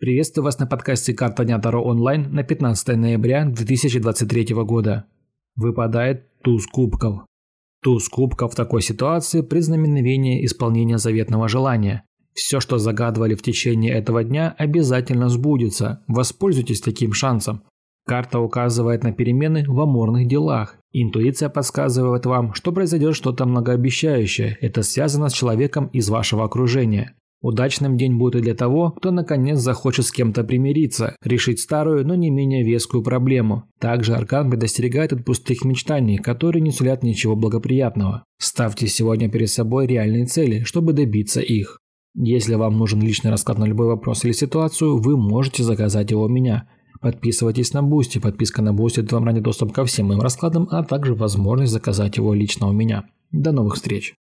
Приветствую вас на подкасте «Карта Дня Таро онлайн» на 15 ноября 2023 года. Выпадает туз кубков. Туз кубков в такой ситуации – признаменовение исполнения заветного желания. Все, что загадывали в течение этого дня, обязательно сбудется. Воспользуйтесь таким шансом. Карта указывает на перемены в амурных делах. Интуиция подсказывает вам, что произойдет что-то многообещающее. Это связано с человеком из вашего окружения. Удачным день будет и для того, кто наконец захочет с кем-то примириться, решить старую, но не менее вескую проблему. Также Аркан предостерегает от пустых мечтаний, которые не сулят ничего благоприятного. Ставьте сегодня перед собой реальные цели, чтобы добиться их. Если вам нужен личный расклад на любой вопрос или ситуацию, вы можете заказать его у меня. Подписывайтесь на Boosty. Подписка на Boosty дает вам ранний доступ ко всем моим раскладам, а также возможность заказать его лично у меня. До новых встреч!